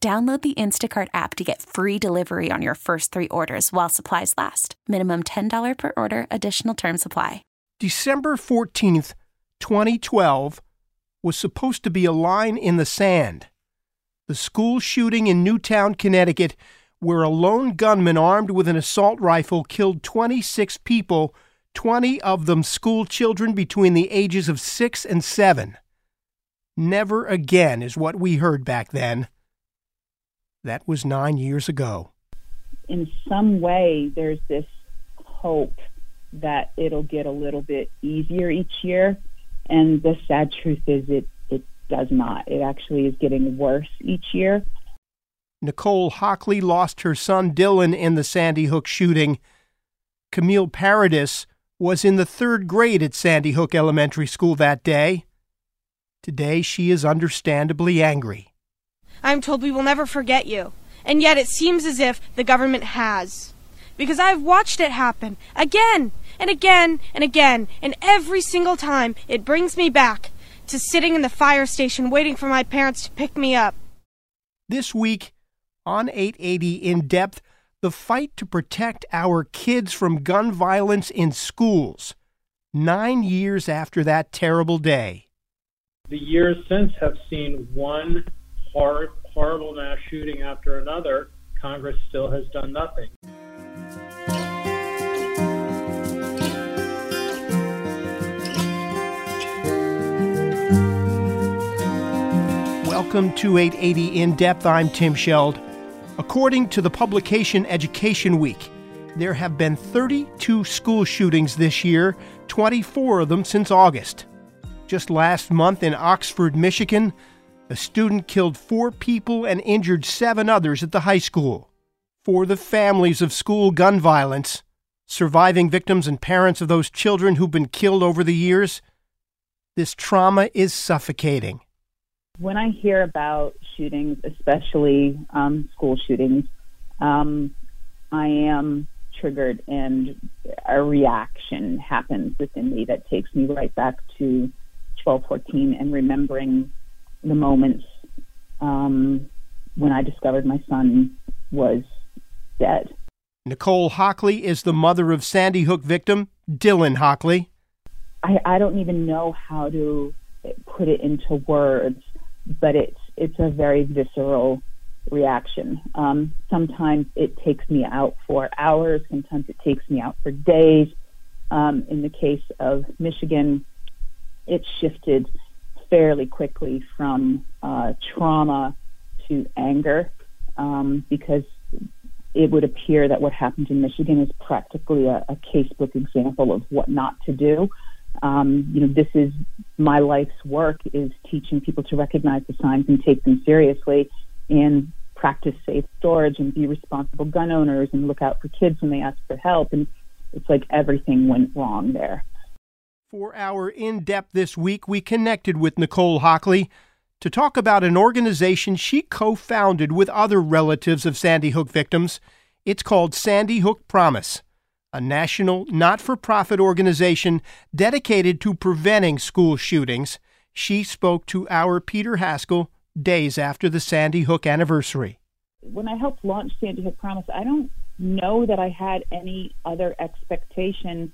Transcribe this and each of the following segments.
Download the Instacart app to get free delivery on your first three orders while supplies last. Minimum $10 per order, additional term supply. December 14th, 2012, was supposed to be a line in the sand. The school shooting in Newtown, Connecticut, where a lone gunman armed with an assault rifle killed 26 people, 20 of them school children between the ages of 6 and 7. Never again is what we heard back then. That was nine years ago. In some way, there's this hope that it'll get a little bit easier each year. And the sad truth is, it, it does not. It actually is getting worse each year. Nicole Hockley lost her son Dylan in the Sandy Hook shooting. Camille Paradis was in the third grade at Sandy Hook Elementary School that day. Today she is understandably angry. I'm told we will never forget you. And yet it seems as if the government has. Because I've watched it happen again and again and again, and every single time it brings me back to sitting in the fire station waiting for my parents to pick me up. This week on 880 In Depth, the fight to protect our kids from gun violence in schools. Nine years after that terrible day. The years since have seen one hor- horrible mass shooting after another, Congress still has done nothing. Welcome to 880 In Depth. I'm Tim Scheld. According to the publication Education Week, there have been 32 school shootings this year, 24 of them since August. Just last month in Oxford, Michigan, a student killed four people and injured seven others at the high school. For the families of school gun violence, surviving victims and parents of those children who've been killed over the years, this trauma is suffocating. When I hear about shootings, especially um, school shootings, um, I am triggered and a reaction happens within me that takes me right back to 1214 and remembering the moments um, when I discovered my son was dead. Nicole Hockley is the mother of Sandy Hook victim Dylan Hockley. I, I don't even know how to put it into words, but it's it's a very visceral reaction. Um, sometimes it takes me out for hours. Sometimes it takes me out for days. Um, in the case of Michigan, it shifted fairly quickly from uh, trauma to anger um, because it would appear that what happened in Michigan is practically a, a casebook example of what not to do. Um, you know, this is my life's work is teaching people to recognize the signs and take them seriously and practice safe storage and be responsible gun owners and look out for kids when they ask for help. And it's like everything went wrong there. For our in depth this week, we connected with Nicole Hockley to talk about an organization she co founded with other relatives of Sandy Hook victims. It's called Sandy Hook Promise, a national not for profit organization dedicated to preventing school shootings. She spoke to our Peter Haskell days after the Sandy Hook anniversary. When I helped launch Sandy Hook Promise, I don't know that I had any other expectation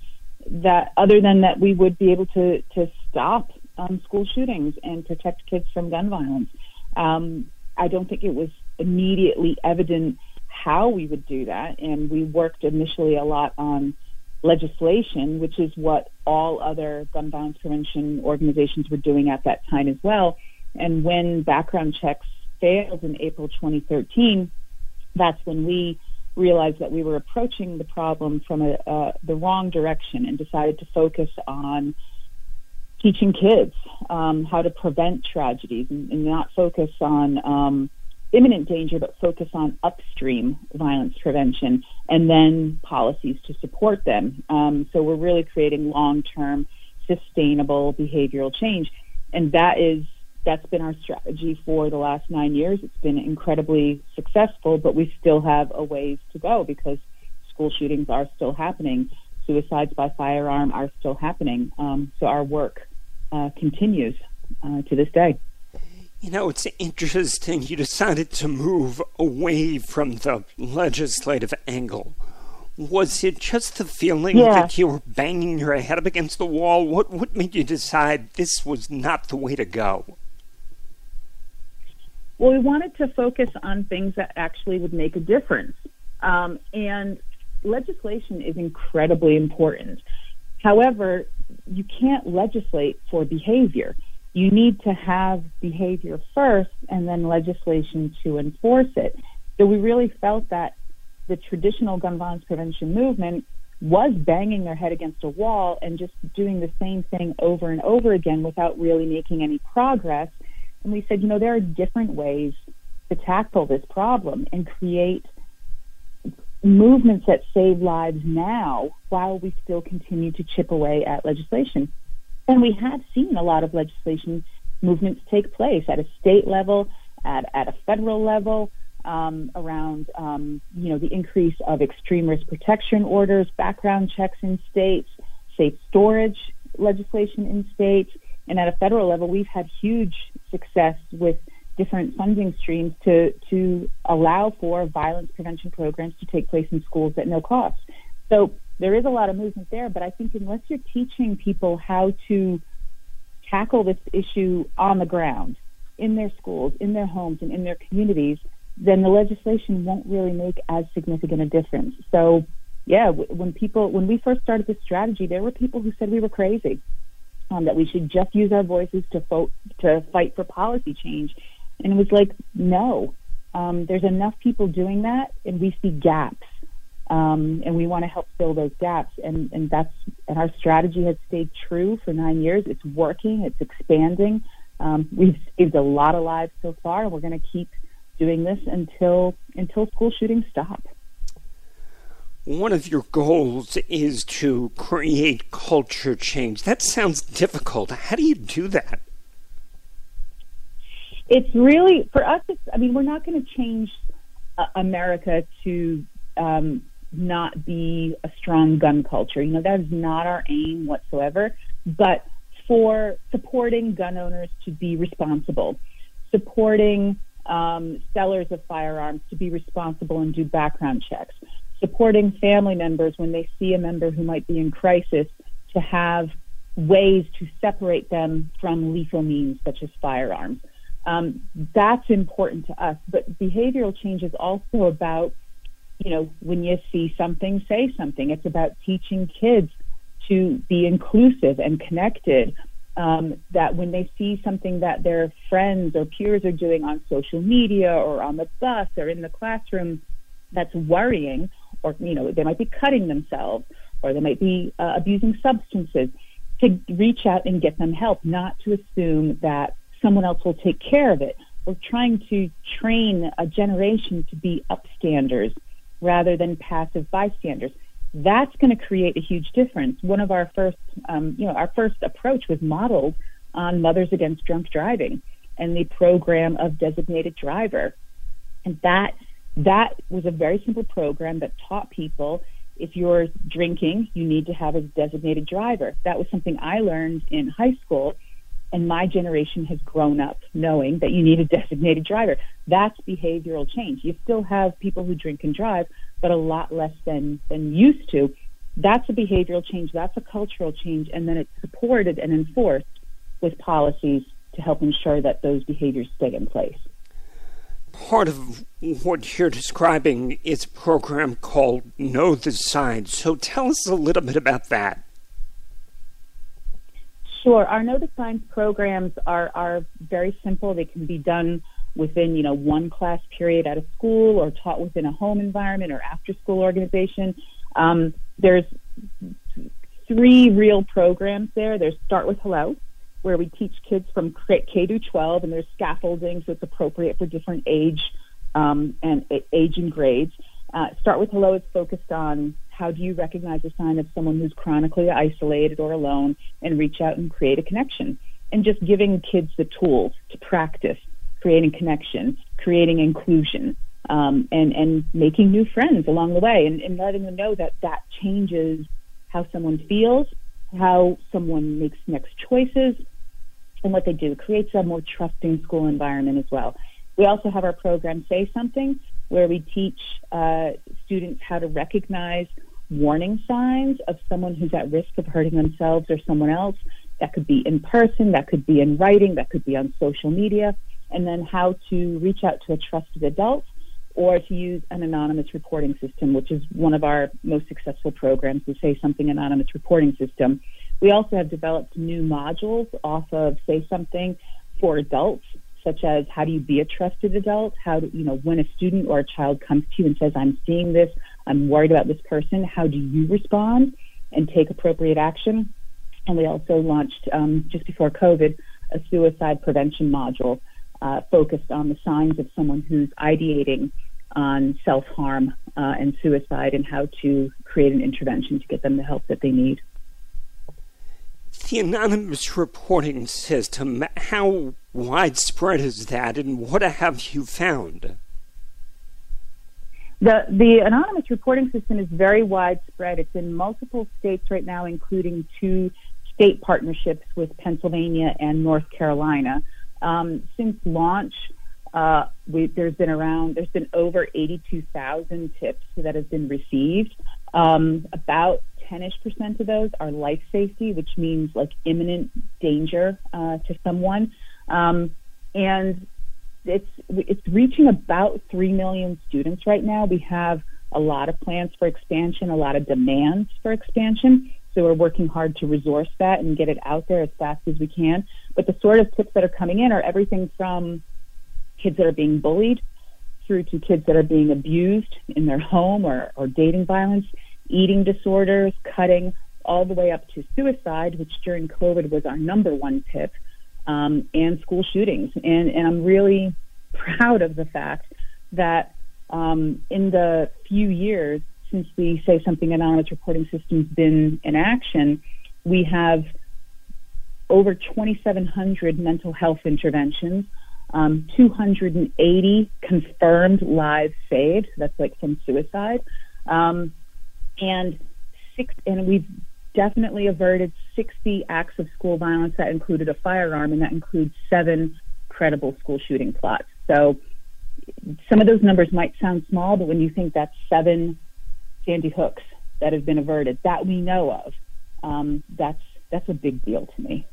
that other than that we would be able to to stop um, school shootings and protect kids from gun violence. Um, I don't think it was immediately evident how we would do that, and we worked initially a lot on legislation, which is what all other gun violence prevention organizations were doing at that time as well. And when background checks failed in April 2013, that's when we realized that we were approaching the problem from a, uh, the wrong direction and decided to focus on teaching kids um, how to prevent tragedies and, and not focus on um, imminent danger, but focus on upstream violence prevention and then policies to support them. Um, so we're really creating long-term, sustainable behavioral change, and that is that's been our strategy for the last nine years. It's been incredibly successful, but we still have a ways to go because school shootings are still happening. Suicides by firearm are still happening. Um, so our work uh, continues uh, to this day. You know, it's interesting you decided to move away from the legislative angle. Was it just the feeling yeah. that you were banging your head up against the wall? What what made you decide this was not the way to go? Well, we wanted to focus on things that actually would make a difference. Um, and legislation is incredibly important. However, you can't legislate for behavior. You need to have behavior first and then legislation to enforce it. So we really felt that the traditional gun violence prevention movement was banging their head against a wall and just doing the same thing over and over again without really making any progress. And we said, you know, there are different ways to tackle this problem and create movements that save lives now while we still continue to chip away at legislation. And we have seen a lot of legislation movements take place at a state level, at, at a federal level, um, around um, you know the increase of extreme risk protection orders, background checks in states, safe storage legislation in states, and at a federal level, we've had huge success with different funding streams to to allow for violence prevention programs to take place in schools at no cost. So there is a lot of movement there, but I think unless you're teaching people how to tackle this issue on the ground, in their schools, in their homes, and in their communities, then the legislation won't really make as significant a difference. So, yeah, when people when we first started this strategy, there were people who said we were crazy, um, that we should just use our voices to vote to fight for policy change, and it was like, no, um, there's enough people doing that, and we see gaps. Um, and we want to help fill those gaps, and, and that's and our strategy has stayed true for nine years. It's working, it's expanding. Um, we've saved a lot of lives so far, and we're going to keep doing this until until school shootings stop. One of your goals is to create culture change. That sounds difficult. How do you do that? it's really for us. I mean, we're not going to change uh, America to um, not be a strong gun culture. You know, that is not our aim whatsoever. But for supporting gun owners to be responsible, supporting um, sellers of firearms to be responsible and do background checks, supporting family members when they see a member who might be in crisis to have ways to separate them from lethal means such as firearms. Um, that's important to us. But behavioral change is also about, you know, when you see something, say something. It's about teaching kids to be inclusive and connected. Um, that when they see something that their friends or peers are doing on social media or on the bus or in the classroom that's worrying, or you know they might be cutting themselves or they might be uh, abusing substances, to reach out and get them help, not to assume that someone else will take care of it. We're trying to train a generation to be upstanders rather than passive bystanders. That's going to create a huge difference. One of our first, um, you know, our first approach was modeled on Mothers Against Drunk Driving. and the program of designated driver. And that that was a very simple program that taught people if you're drinking, you need to have a designated driver. That was something I learned in high school, and my generation has grown up knowing that you need a designated driver. That's behavioral change. You still have people who drink and drive, but a lot less than than used to. That's a behavioral change. That's a cultural change, and then it's supported and enforced with policies to help ensure that those behaviors stay in place part of what you're describing is a program called Know the Signs. So tell us a little bit about that. Sure. Our Know the Signs programs are, are very simple. They can be done within, you know, one class period at a school or taught within a home environment or after school organization. Um, there's three real programs there. There's Start with Hello, where we teach kids from K to 12, and there's scaffolding, so it's appropriate for different age um, and age and grades. Uh, Start with Hello is focused on how do you recognize a sign of someone who's chronically isolated or alone and reach out and create a connection. And just giving kids the tools to practice creating connection, creating inclusion, um, and, and making new friends along the way, and, and letting them know that that changes how someone feels, how someone makes next choices, and what they do. It creates a more trusting school environment as well. We also have our program Say Something, where we teach uh, students how to recognize warning signs of someone who's at risk of hurting themselves or someone else. That could be in person, that could be in writing, that could be on social media, and then how to reach out to a trusted adult or to use an anonymous reporting system, which is one of our most successful programs, the Say Something Anonymous Reporting System, we also have developed new modules off of Say Something for adults, such as how do you be a trusted adult? How do you know when a student or a child comes to you and says, I'm seeing this, I'm worried about this person, how do you respond and take appropriate action? And we also launched um, just before COVID a suicide prevention module uh, focused on the signs of someone who's ideating on self harm uh, and suicide and how to create an intervention to get them the help that they need the anonymous reporting system, how widespread is that, and what have you found? The, the anonymous reporting system is very widespread. It's in multiple states right now, including two state partnerships with Pennsylvania and North Carolina. Um, since launch, uh, we, there's been around, there's been over 82,000 tips that have been received. Um, about 10ish percent of those are life safety, which means like imminent danger uh, to someone. Um, and it's it's reaching about three million students right now. We have a lot of plans for expansion, a lot of demands for expansion. So we're working hard to resource that and get it out there as fast as we can. But the sort of tips that are coming in are everything from kids that are being bullied through to kids that are being abused in their home or, or dating violence eating disorders, cutting, all the way up to suicide, which during COVID was our number one tip, um, and school shootings. And, and I'm really proud of the fact that um, in the few years since the Say Something Anonymous reporting system's been in action, we have over 2,700 mental health interventions, um, 280 confirmed lives saved. That's like from suicide. Um, and six, and we've definitely averted 60 acts of school violence that included a firearm, and that includes seven credible school shooting plots. So some of those numbers might sound small, but when you think that's seven Sandy Hooks that have been averted that we know of, um, that's that's a big deal to me.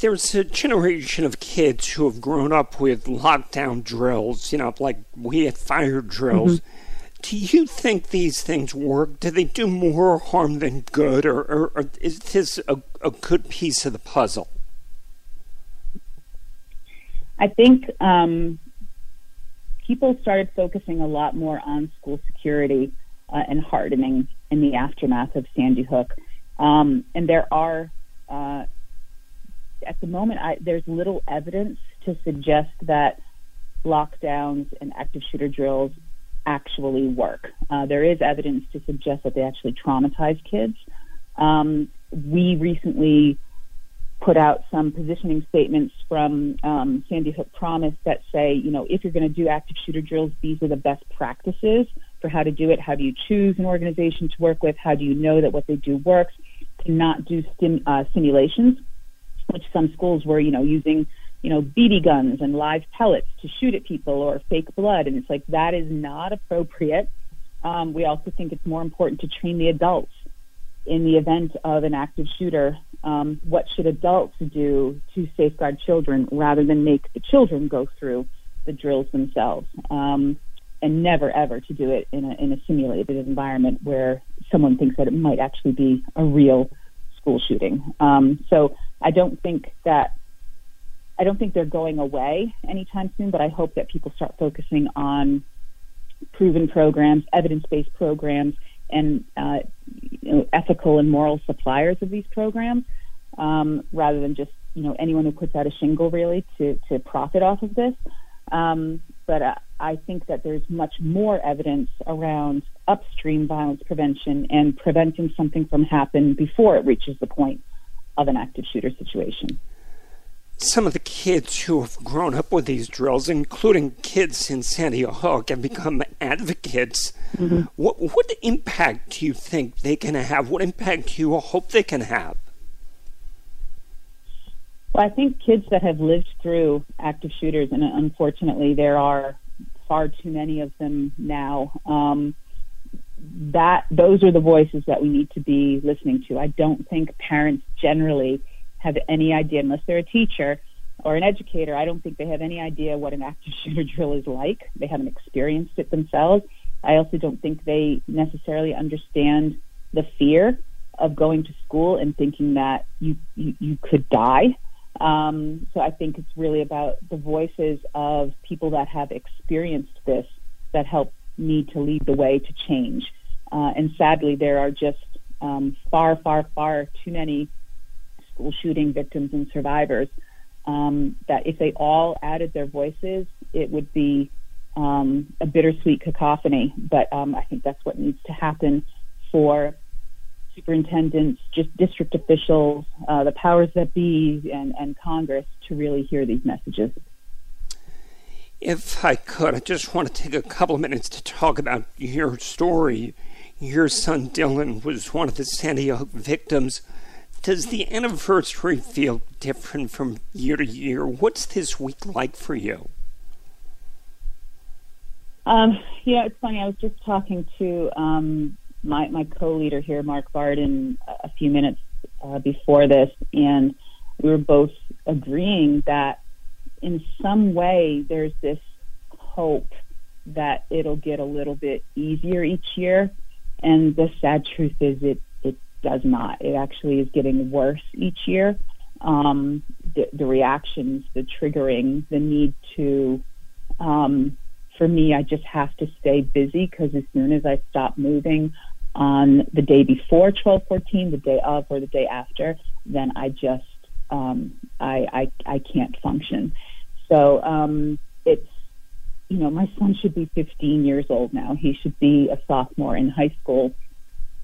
There's a generation of kids who have grown up with lockdown drills, you know, like we had fire drills. Mm-hmm do you think these things work? Do they do more harm than good, or, or, or is this a, a, good piece of the puzzle? I think um, people started focusing a lot more on school security uh, and hardening in the aftermath of Sandy Hook. Um, and there are, uh, at the moment, I, there's little evidence to suggest that lockdowns and active shooter drills actually work. Uh, there is evidence to suggest that they actually traumatize kids. Um, we recently put out some positioning statements from um, Sandy Hook Promise that say, you know, if you're going to do active shooter drills, these are the best practices for how to do it. How do you choose an organization to work with? How do you know that what they do works? To not do stim, uh, simulations, which some schools were, you know, using, you know, BB guns and live pellets to shoot at people or fake blood, and it's like that is not appropriate. Um, we also think it's more important to train the adults in the event of an active shooter, um, what should adults do to safeguard children rather than make the children go through the drills themselves? Um, and never ever to do it in a, in a simulated environment where someone thinks that it might actually be a real school shooting. Um, so I don't think that I don't think they're going away anytime soon, but I hope that people start focusing on proven programs, evidence-based programs, and uh, you know, ethical and moral suppliers of these programs, um, rather than just you know anyone who puts out a shingle really to to profit off of this. Um, but uh, I think that there's much more evidence around upstream violence prevention and preventing something from happening before it reaches the point of an active shooter situation some of the kids who have grown up with these drills, including kids in Sandy Hook, have become advocates. Mm-hmm. What what impact do you think they can have? What impact do you hope they can have? Well, I think kids that have lived through active shooters, and unfortunately there are far too many of them now. Um, that those are the voices that we need to be listening to. I don't think parents generally have any idea, unless they're a teacher or an educator, I don't think they have any idea what an active shooter drill is like. They haven't experienced it themselves. I also don't think they necessarily understand the fear of going to school and thinking that you you, you could die. Um, so I think it's really about the voices of people that have experienced this that help need to lead the way to change. Uh, and sadly, there are just um, far, far, far too many school shooting victims and survivors, um, that if they all added their voices, it would be um, a bittersweet cacophony. But um, I think that's what needs to happen for superintendents, just district officials, uh, the powers that be, and, and Congress to really hear these messages. If I could, I just want to take a couple of minutes to talk about your story. Your son Dylan was one of the Sandy Hook victims does the anniversary feel different from year to year? What's this week like for you? Um, yeah, it's funny. I was just talking to um, my my co-leader here, Mark Barden, a few minutes uh, before this, and we were both agreeing that in some way there's this hope that it'll get a little bit easier each year. And the sad truth is, it does not. It actually is getting worse each year. Um, the, the, reactions, the triggering, the need to, um, for me, I just have to stay busy because as soon as I stop moving on the day before 1214, the day of, or the day after, then I just, um, I, I, I can't function. So um, it's, you know, my son should be 15 years old now. He should be a sophomore in high school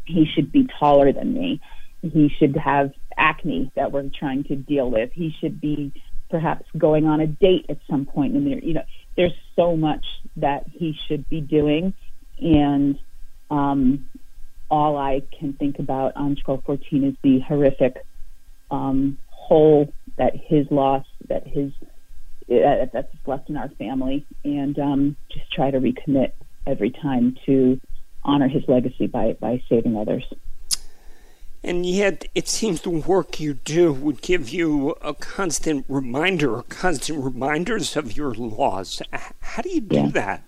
he should be taller than me. He should have acne that we're trying to deal with. He should be perhaps going on a date at some point in there. You know, there's so much that he should be doing, and um, all I can think about on 1214 is the horrific um, hole that his loss, that his uh, that's left in our family, and um, just try to recommit every time to honor his legacy by, by saving others. And yet, it seems the work you do would give you a constant reminder, or constant reminders of your loss. How do you do yeah. that?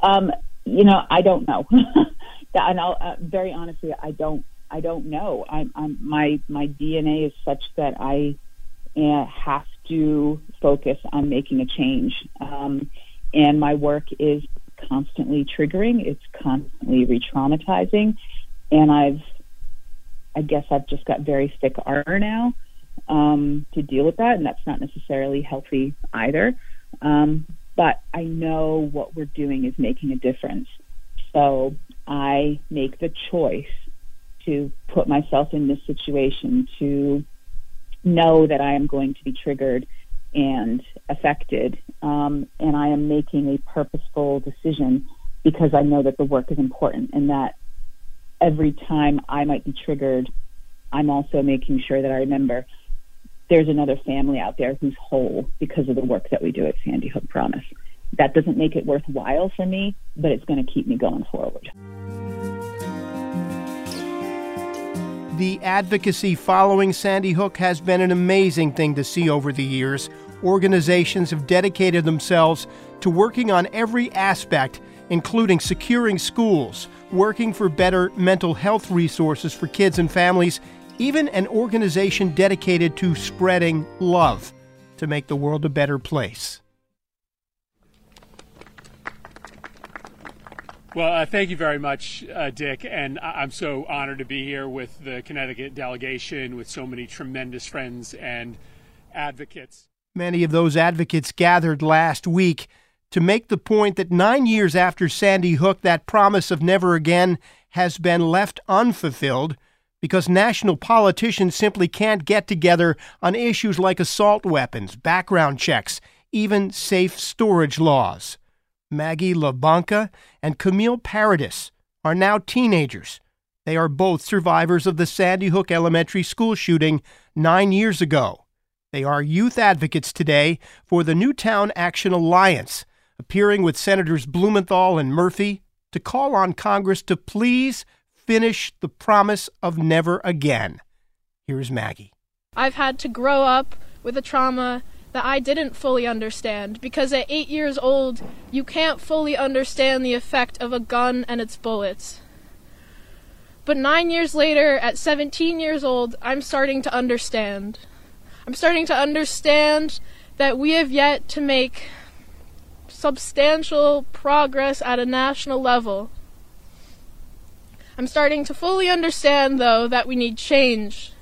Um, you know, I don't know. and I'll, uh, very honestly, I don't. I don't know. I'm, I'm, my my DNA is such that I uh, have to focus on making a change, um, and my work is constantly triggering. It's constantly re-traumatizing, and I've, I guess I've just got very thick armor now um, to deal with that, and that's not necessarily healthy either. Um, but I know what we're doing is making a difference, so I make the choice to put myself in this situation to know that I am going to be triggered and affected. Um, and I am making a purposeful decision because I know that the work is important and that every time I might be triggered, I'm also making sure that I remember there's another family out there who's whole because of the work that we do at Sandy Hook Promise. That doesn't make it worthwhile for me, but it's going to keep me going forward. The advocacy following Sandy Hook has been an amazing thing to see over the years. Organizations have dedicated themselves to working on every aspect, including securing schools, working for better mental health resources for kids and families, even an organization dedicated to spreading love to make the world a better place. Well, uh, thank you very much, uh, Dick. And I- am so honored to be here with the Connecticut delegation, with so many tremendous friends and advocates. Many of those advocates gathered last week to make the point that nine years after Sandy Hook, that promise of never again has been left unfulfilled because national politicians simply can't get together on issues like assault weapons, background checks, even safe storage laws. Maggie LaBanca and Camille Paradis are now teenagers. They are both survivors of the Sandy Hook Elementary School shooting nine years ago. They are youth advocates today for the Newtown Action Alliance, appearing with Senators Blumenthal and Murphy to call on Congress to please finish the promise of never again. Here's Maggie. I've had to grow up with a trauma that I didn't fully understand because at eight years old, you can't fully understand the effect of a gun and its bullets. But nine years later, at 17 years old, I'm starting to understand. I'm starting to understand that we have yet to make substantial progress at a national level. I'm starting to fully understand, though, that we need change.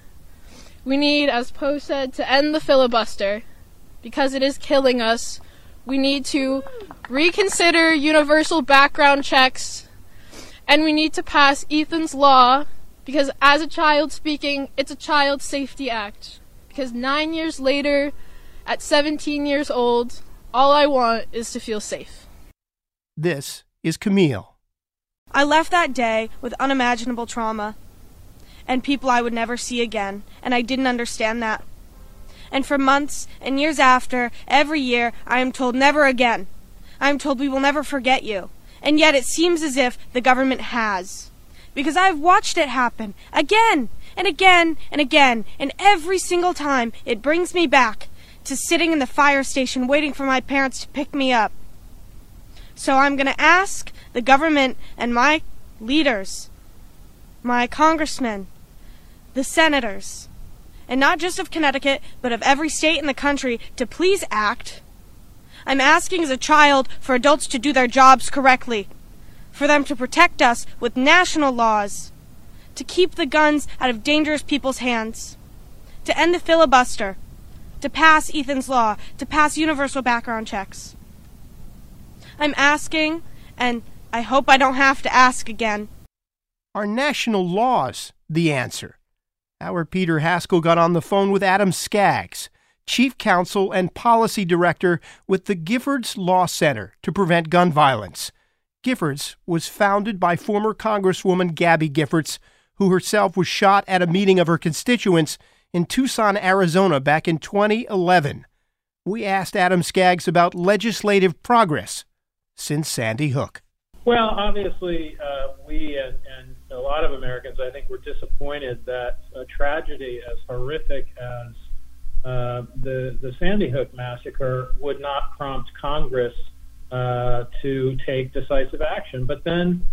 We need, as Poe said, to end the filibuster because it is killing us. We need to reconsider universal background checks and we need to pass Ethan's Law because, as a child speaking, it's a Child Safety Act. Because nine years later, at 17 years old, all I want is to feel safe. This is Camille. I left that day with unimaginable trauma and people I would never see again, and I didn't understand that and for months and years after, every year, I am told never again. I am told we will never forget you. And yet it seems as if the government has. Because I have watched it happen again and again and again, and every single time it brings me back to sitting in the fire station waiting for my parents to pick me up. So I'm going to ask the government and my leaders, my congressmen, the senators, and not just of Connecticut, but of every state in the country, to please act. I'm asking as a child for adults to do their jobs correctly, for them to protect us with national laws, to keep the guns out of dangerous people's hands, to end the filibuster, to pass Ethan's Law, to pass universal background checks. I'm asking, and I hope I don't have to ask again. Are national laws the answer? Our Peter Haskell got on the phone with Adam Skaggs, Chief Counsel and Policy Director with the Giffords Law Center to Prevent Gun Violence. Giffords was founded by former Congresswoman Gabby Giffords, who herself was shot at a meeting of her constituents in Tucson, Arizona back in 2011. We asked Adam Skaggs about legislative progress since Sandy Hook. Well, obviously, uh, we and, a lot of Americans, I think, were disappointed that a tragedy as horrific as uh, the the Sandy Hook massacre would not prompt Congress uh, to take decisive action. But then,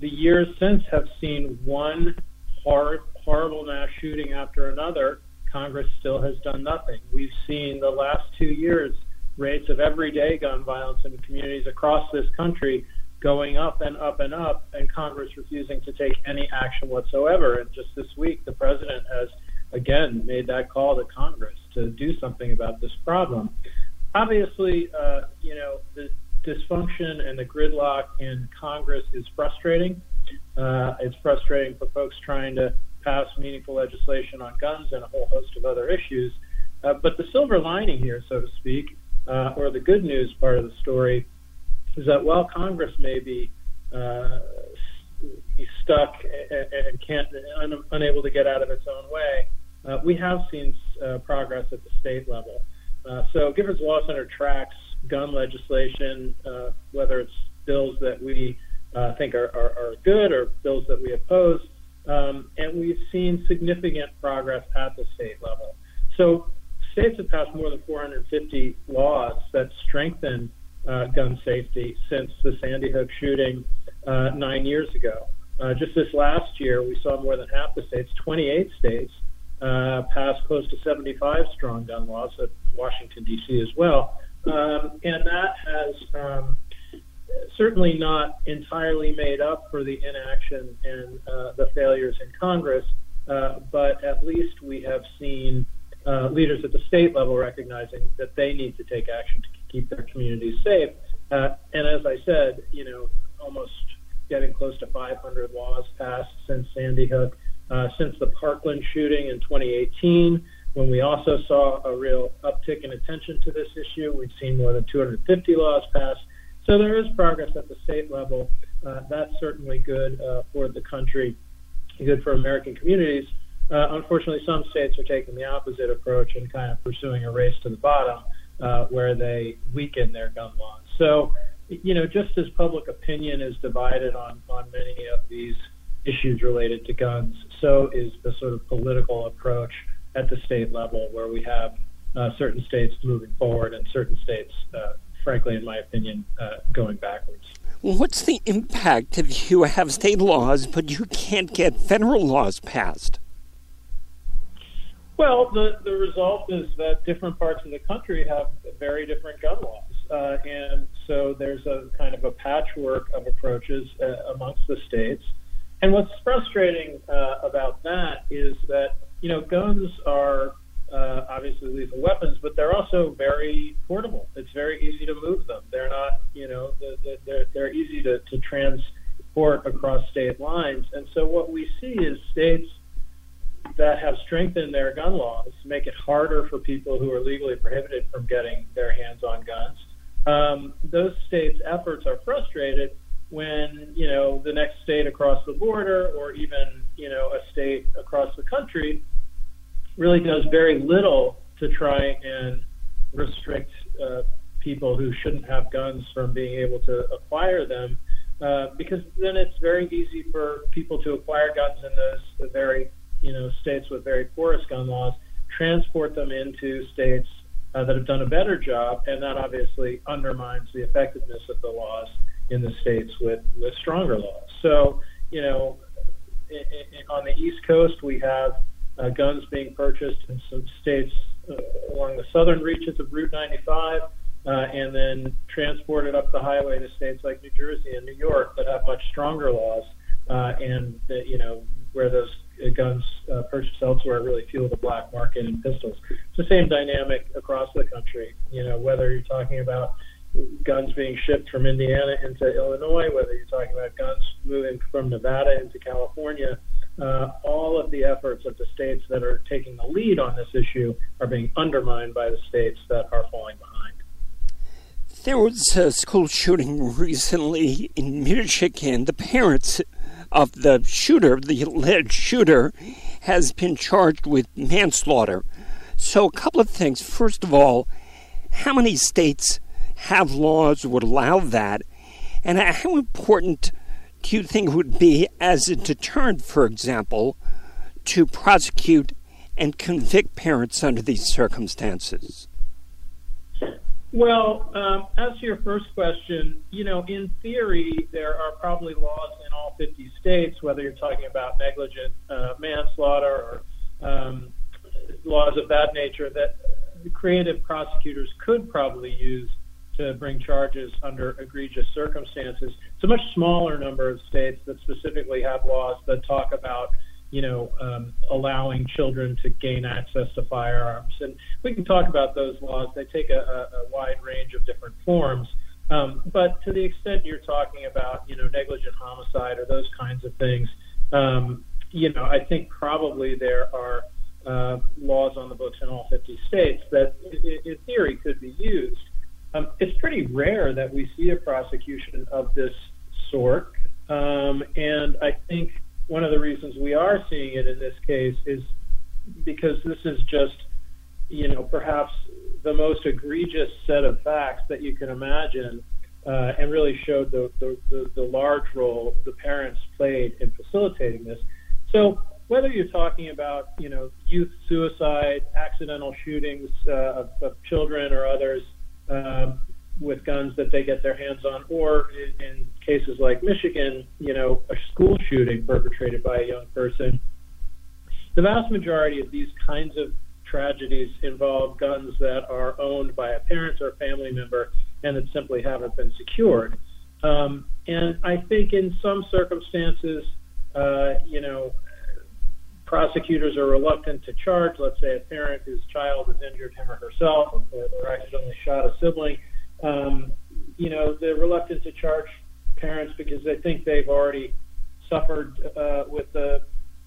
the years since have seen one hor- horrible mass shooting after another. Congress still has done nothing. We've seen the last two years rates of everyday gun violence in communities across this country going up and up and up, and Congress refusing to take any action whatsoever. And just this week, the president has again made that call to Congress to do something about this problem. Obviously, uh, you know, the dysfunction and the gridlock in Congress is frustrating. Uh, it's frustrating for folks trying to pass meaningful legislation on guns and a whole host of other issues. Uh, but the silver lining here, so to speak, uh, or the good news part of the story, is that while Congress may be uh, stuck and can't un- unable to get out of its own way, uh, we have seen uh, progress at the state level. Uh, so Giffords Law Center tracks gun legislation, uh, whether it's bills that we uh, think are, are, are, good or bills that we oppose, um, and we've seen significant progress at the state level. So states have passed more than 450 laws that strengthen gun safety since the Sandy Hook shooting uh, nine years ago. Uh, just this last year, we saw more than half the states, 28 states, uh, pass close to 75 strong gun laws, at Washington, D.C. as well. Um, and that has um, certainly not entirely made up for the inaction and uh, the failures in Congress, uh, but at least we have seen uh, leaders at the state level recognizing that they need to take action to keep their communities safe. Uh, and as I said, you know, almost getting close to 500 laws passed since Sandy Hook, uh, since the Parkland shooting in 2018, when we also saw a real uptick in attention to this issue. We've seen more than 250 laws passed. So there is progress at the state level. Uh, that's certainly good uh, for the country, good for American communities. Uh, unfortunately, some states are taking the opposite approach and kind of pursuing a race to the bottom uh, where they weaken their gun laws. So, you know, just as public opinion is divided on, on many of these issues related to guns, so is the sort of political approach at the state level where we have uh, certain states moving forward and certain states, uh, frankly, in my opinion, uh, going backwards. What's the impact if you have state laws but you can't get federal laws passed? Well, the, the result is that different parts of the country have very different gun laws. Uh, and so there's a kind of a patchwork of approaches uh, amongst the states. And what's frustrating uh, about that is that, you know, guns are uh, obviously lethal weapons, but they're also very portable. It's very easy to move them. They're not, you know, they're, they're easy to, to transport across state lines. And so what we see is states that have strengthened their gun laws make it harder for people who are legally prohibited from getting their hands on guns. Um, those states' efforts are frustrated when you know the next state across the border, or even you know a state across the country, really does very little to try and restrict uh, people who shouldn't have guns from being able to acquire them. Uh, because then it's very easy for people to acquire guns in those very you know states with very porous gun laws, transport them into states uh, that have done a better job, and that obviously undermines the effectiveness of the laws in the states with with stronger laws. So you know, in, in, on the East Coast we have uh, guns being purchased in some states uh, along the southern reaches of Route 95. Uh, and then transported up the highway to states like New Jersey and New York that have much stronger laws, uh, and uh, you know where those guns uh, purchased elsewhere really fuel the black market in pistols. It's the same dynamic across the country. You know, whether you're talking about guns being shipped from Indiana into Illinois, whether you're talking about guns moving from Nevada into California, uh, all of the efforts of the states that are taking the lead on this issue are being undermined by the states that are falling behind. There was a school shooting recently in Michigan. The parents of the shooter, the alleged shooter, has been charged with manslaughter. So, a couple of things. First of all, how many states have laws would allow that? And how important do you think it would be as a deterrent, for example, to prosecute and convict parents under these circumstances? Well, um, as to your first question, you know, in theory, there are probably laws in all 50 states, whether you're talking about negligent uh, manslaughter or um, laws of that nature, that creative prosecutors could probably use to bring charges under egregious circumstances. It's a much smaller number of states that specifically have laws that talk about you know, um, allowing children to gain access to firearms. And we can talk about those laws. They take a, a, wide range of different forms. Um, but to the extent you're talking about, you know, negligent homicide or those kinds of things, um, you know, I think probably there are uh, laws on the books in all 50 states that, in, theory, could be used. Um, it's pretty rare that we see a prosecution of this sort, um, and I think one of the reasons we are seeing it in this case is because this is just, you know, perhaps the most egregious set of facts that you can imagine, uh, and really showed the, the, the, the large role the parents played in facilitating this. So whether you're talking about, you know, youth suicide, accidental shootings uh, of, of children or others um, with guns that they get their hands on, or in, in cases like Michigan, you know, a school shooting perpetrated by a young person, the vast majority of these kinds of tragedies involve guns that are owned by a parent or a family member and that simply haven't been secured. Um, and I think in some circumstances, uh, you know, prosecutors are reluctant to charge, let's say, a parent whose child has injured him or herself or, or accidentally shot a sibling. Um, you know, they're reluctant to charge parents because they think they've already suffered uh, with the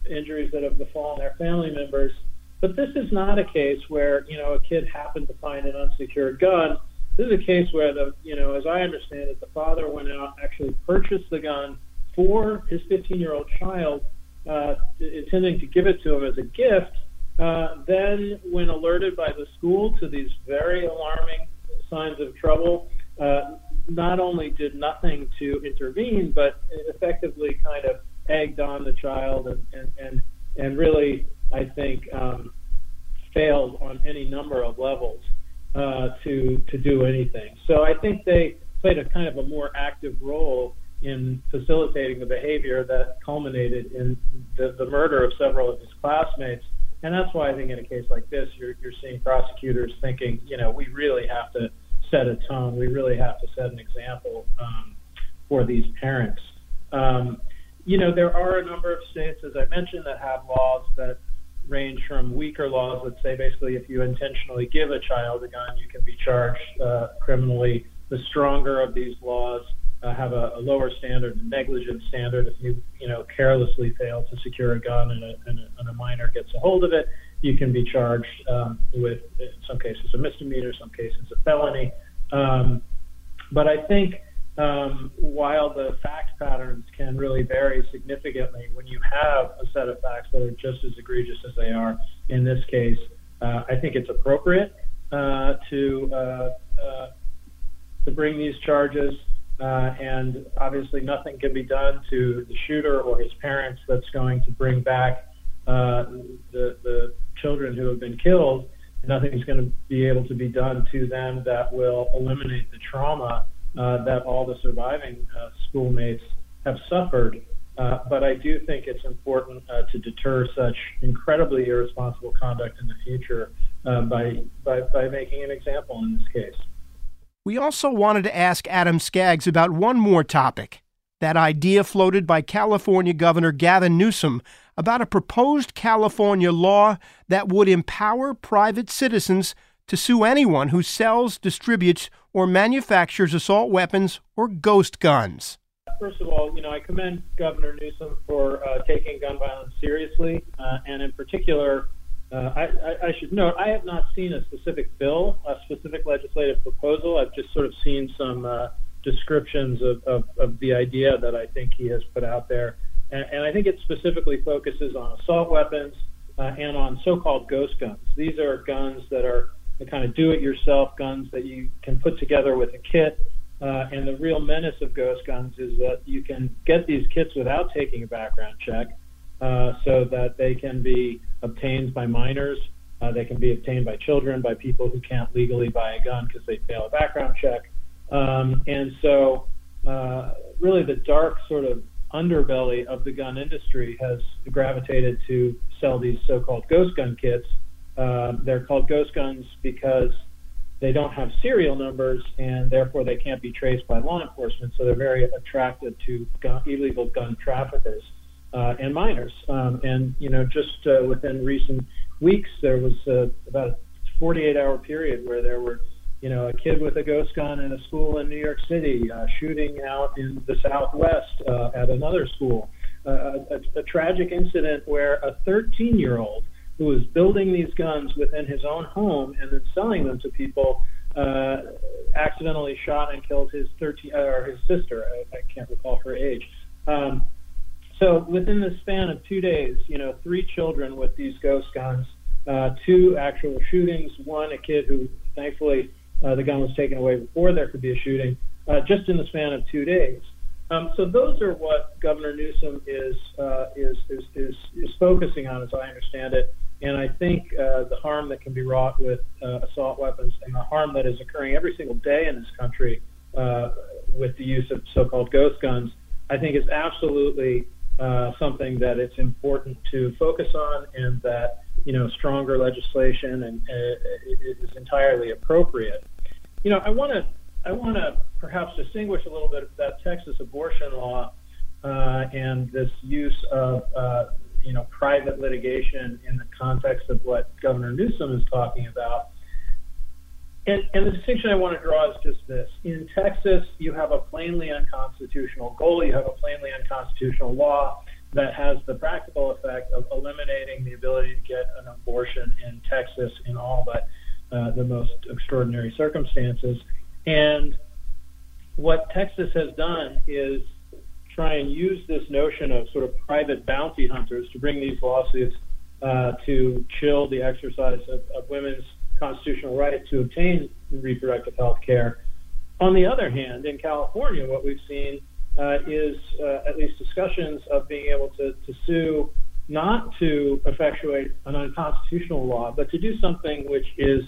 injuries that have befallen their family members. But this is not a case where, you know, a kid happened to find an unsecured gun. This is a case where the, you know, as I understand it, the father went out, actually purchased the gun for his 15 year old child uh, intending to give it to him as a gift, uh, then when alerted by the school to these very alarming signs of trouble, uh, not only did nothing to intervene, but effectively kind of egged on the child and, and, and, and really, I think, um, failed on any number of levels uh, to, to do anything. So I think they played a kind of a more active role in facilitating the behavior that culminated in the, the murder of several of his classmates. And that's why I think in a case like this, you're, you're seeing prosecutors thinking, you know, we really have to set a tone. We really have to set an example um, for these parents. Um, you know, there are a number of states, as I mentioned, that have laws that range from weaker laws. Let's say basically if you intentionally give a child a gun, you can be charged uh, criminally. The stronger of these laws uh, have a, a lower standard, a negligent standard. If you you know carelessly fail to secure a gun and a, and a, and a minor gets a hold of it, you can be charged um, with, in some cases, a misdemeanor, some cases, a felony. Um, but I think um, while the fact patterns can really vary significantly, when you have a set of facts that are just as egregious as they are in this case, uh, I think it's appropriate uh, to uh, uh to bring these charges. Uh, and obviously, nothing can be done to the shooter or his parents that's going to bring back uh, the, the children who have been killed. Nothing's going to be able to be done to them that will eliminate the trauma uh, that all the surviving uh, schoolmates have suffered. Uh, but I do think it's important uh, to deter such incredibly irresponsible conduct in the future uh, by, by, by making an example in this case. We also wanted to ask Adam Skaggs about one more topic that idea floated by California Governor Gavin Newsom about a proposed California law that would empower private citizens to sue anyone who sells, distributes, or manufactures assault weapons or ghost guns. First of all, you know, I commend Governor Newsom for uh, taking gun violence seriously, uh, and in particular, uh, I, I, I should note I have not seen a specific bill, a specific legislative proposal. I've just sort of seen some uh, descriptions of, of, of the idea that I think he has put out there. And, and I think it specifically focuses on assault weapons uh, and on so called ghost guns. These are guns that are the kind of do it yourself guns that you can put together with a kit. Uh, and the real menace of ghost guns is that you can get these kits without taking a background check uh, so that they can be obtained by minors. Uh, they can be obtained by children, by people who can't legally buy a gun because they fail a background check. Um, and so, uh, really, the dark sort of underbelly of the gun industry has gravitated to sell these so called ghost gun kits. Uh, they're called ghost guns because they don't have serial numbers and therefore they can't be traced by law enforcement. So they're very attractive to gun, illegal gun traffickers uh, and minors. Um, and you know, just uh, within recent weeks, there was uh, about a 48-hour period where there were you know, a kid with a ghost gun in a school in New York City, uh, shooting out in the Southwest uh, at another school, uh, a, a tragic incident where a 13 year old who was building these guns within his own home and then selling them to people uh, accidentally shot and killed his 13 or his sister. I, I can't recall her age. Um, so within the span of two days, you know, three children with these ghost guns, uh, two actual shootings, one a kid who thankfully uh, the gun was taken away before there could be a shooting, uh, just in the span of two days. Um, so those are what Governor Newsom is, uh, is, is, is, is focusing on, as I understand it. And I think uh, the harm that can be wrought with uh, assault weapons and the harm that is occurring every single day in this country uh, with the use of so-called ghost guns, I think is absolutely uh, something that it's important to focus on, and that you know stronger legislation and uh, is entirely appropriate. You know, I want to I want to perhaps distinguish a little bit that Texas abortion law uh, and this use of uh, you know private litigation in the context of what Governor Newsom is talking about. And, and the distinction I want to draw is just this: in Texas, you have a plainly unconstitutional goal, you have a plainly unconstitutional law that has the practical effect of eliminating the ability to get an abortion in Texas in all but uh, the most extraordinary circumstances. And what Texas has done is try and use this notion of sort of private bounty hunters to bring these lawsuits uh, to chill the exercise of, of women's constitutional right to obtain reproductive health care. On the other hand, in California, what we've seen is uh, at least discussions of being able to, to sue not to effectuate an unconstitutional law, but to do something which is,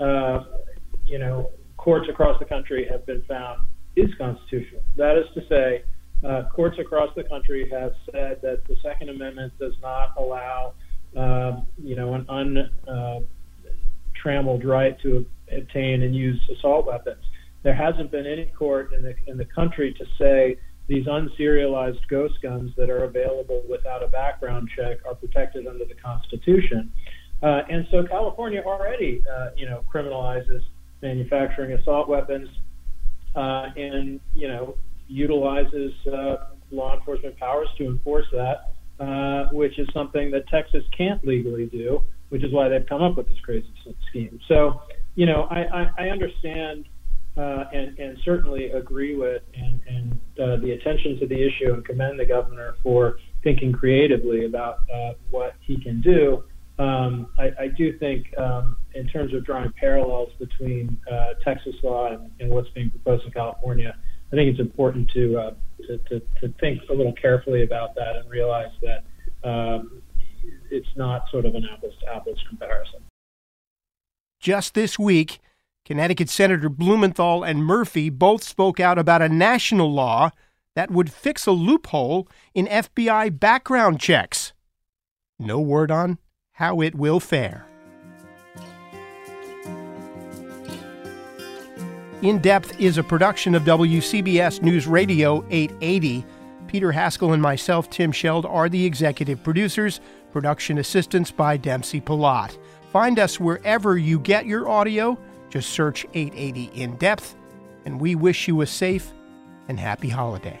uh, you know, courts across the country have been found is constitutional. That is to say, uh, courts across the country have said that the Second Amendment does not allow, uh, you know, an untrammeled uh, right to obtain and use assault weapons. There hasn't been any court in the in the country to say these unserialized ghost guns that are available without a background check are protected under the Constitution. Uh, and so California already, uh, you know, criminalizes manufacturing assault weapons, uh, and you know, utilizes uh, law enforcement powers to enforce that, uh, which is something that Texas can't legally do, which is why they've come up with this crazy scheme. So, you know, I, I, I understand uh, and, and certainly agree with and, and uh, the attention to the issue and commend the governor for thinking creatively about uh, what he can do. Um, I, I, do think, um, in terms of drawing parallels between uh, Texas law and, and, what's being proposed in California, I think it's important to, uh, to, to, to, think a little carefully about that and realize that um, it's not sort of an apples to apples comparison. Just this week, Connecticut Senator Blumenthal and Murphy both spoke out about a national law that would fix a loophole in FBI background checks. No word on how it will fare. In Depth is a production of WCBS News Radio 880. Peter Haskell and myself, Tim Scheld, are the executive producers. Production assistance by Dempsey Palat. Find us wherever you get your audio. Just search 880 In Depth, and we wish you a safe and happy holiday.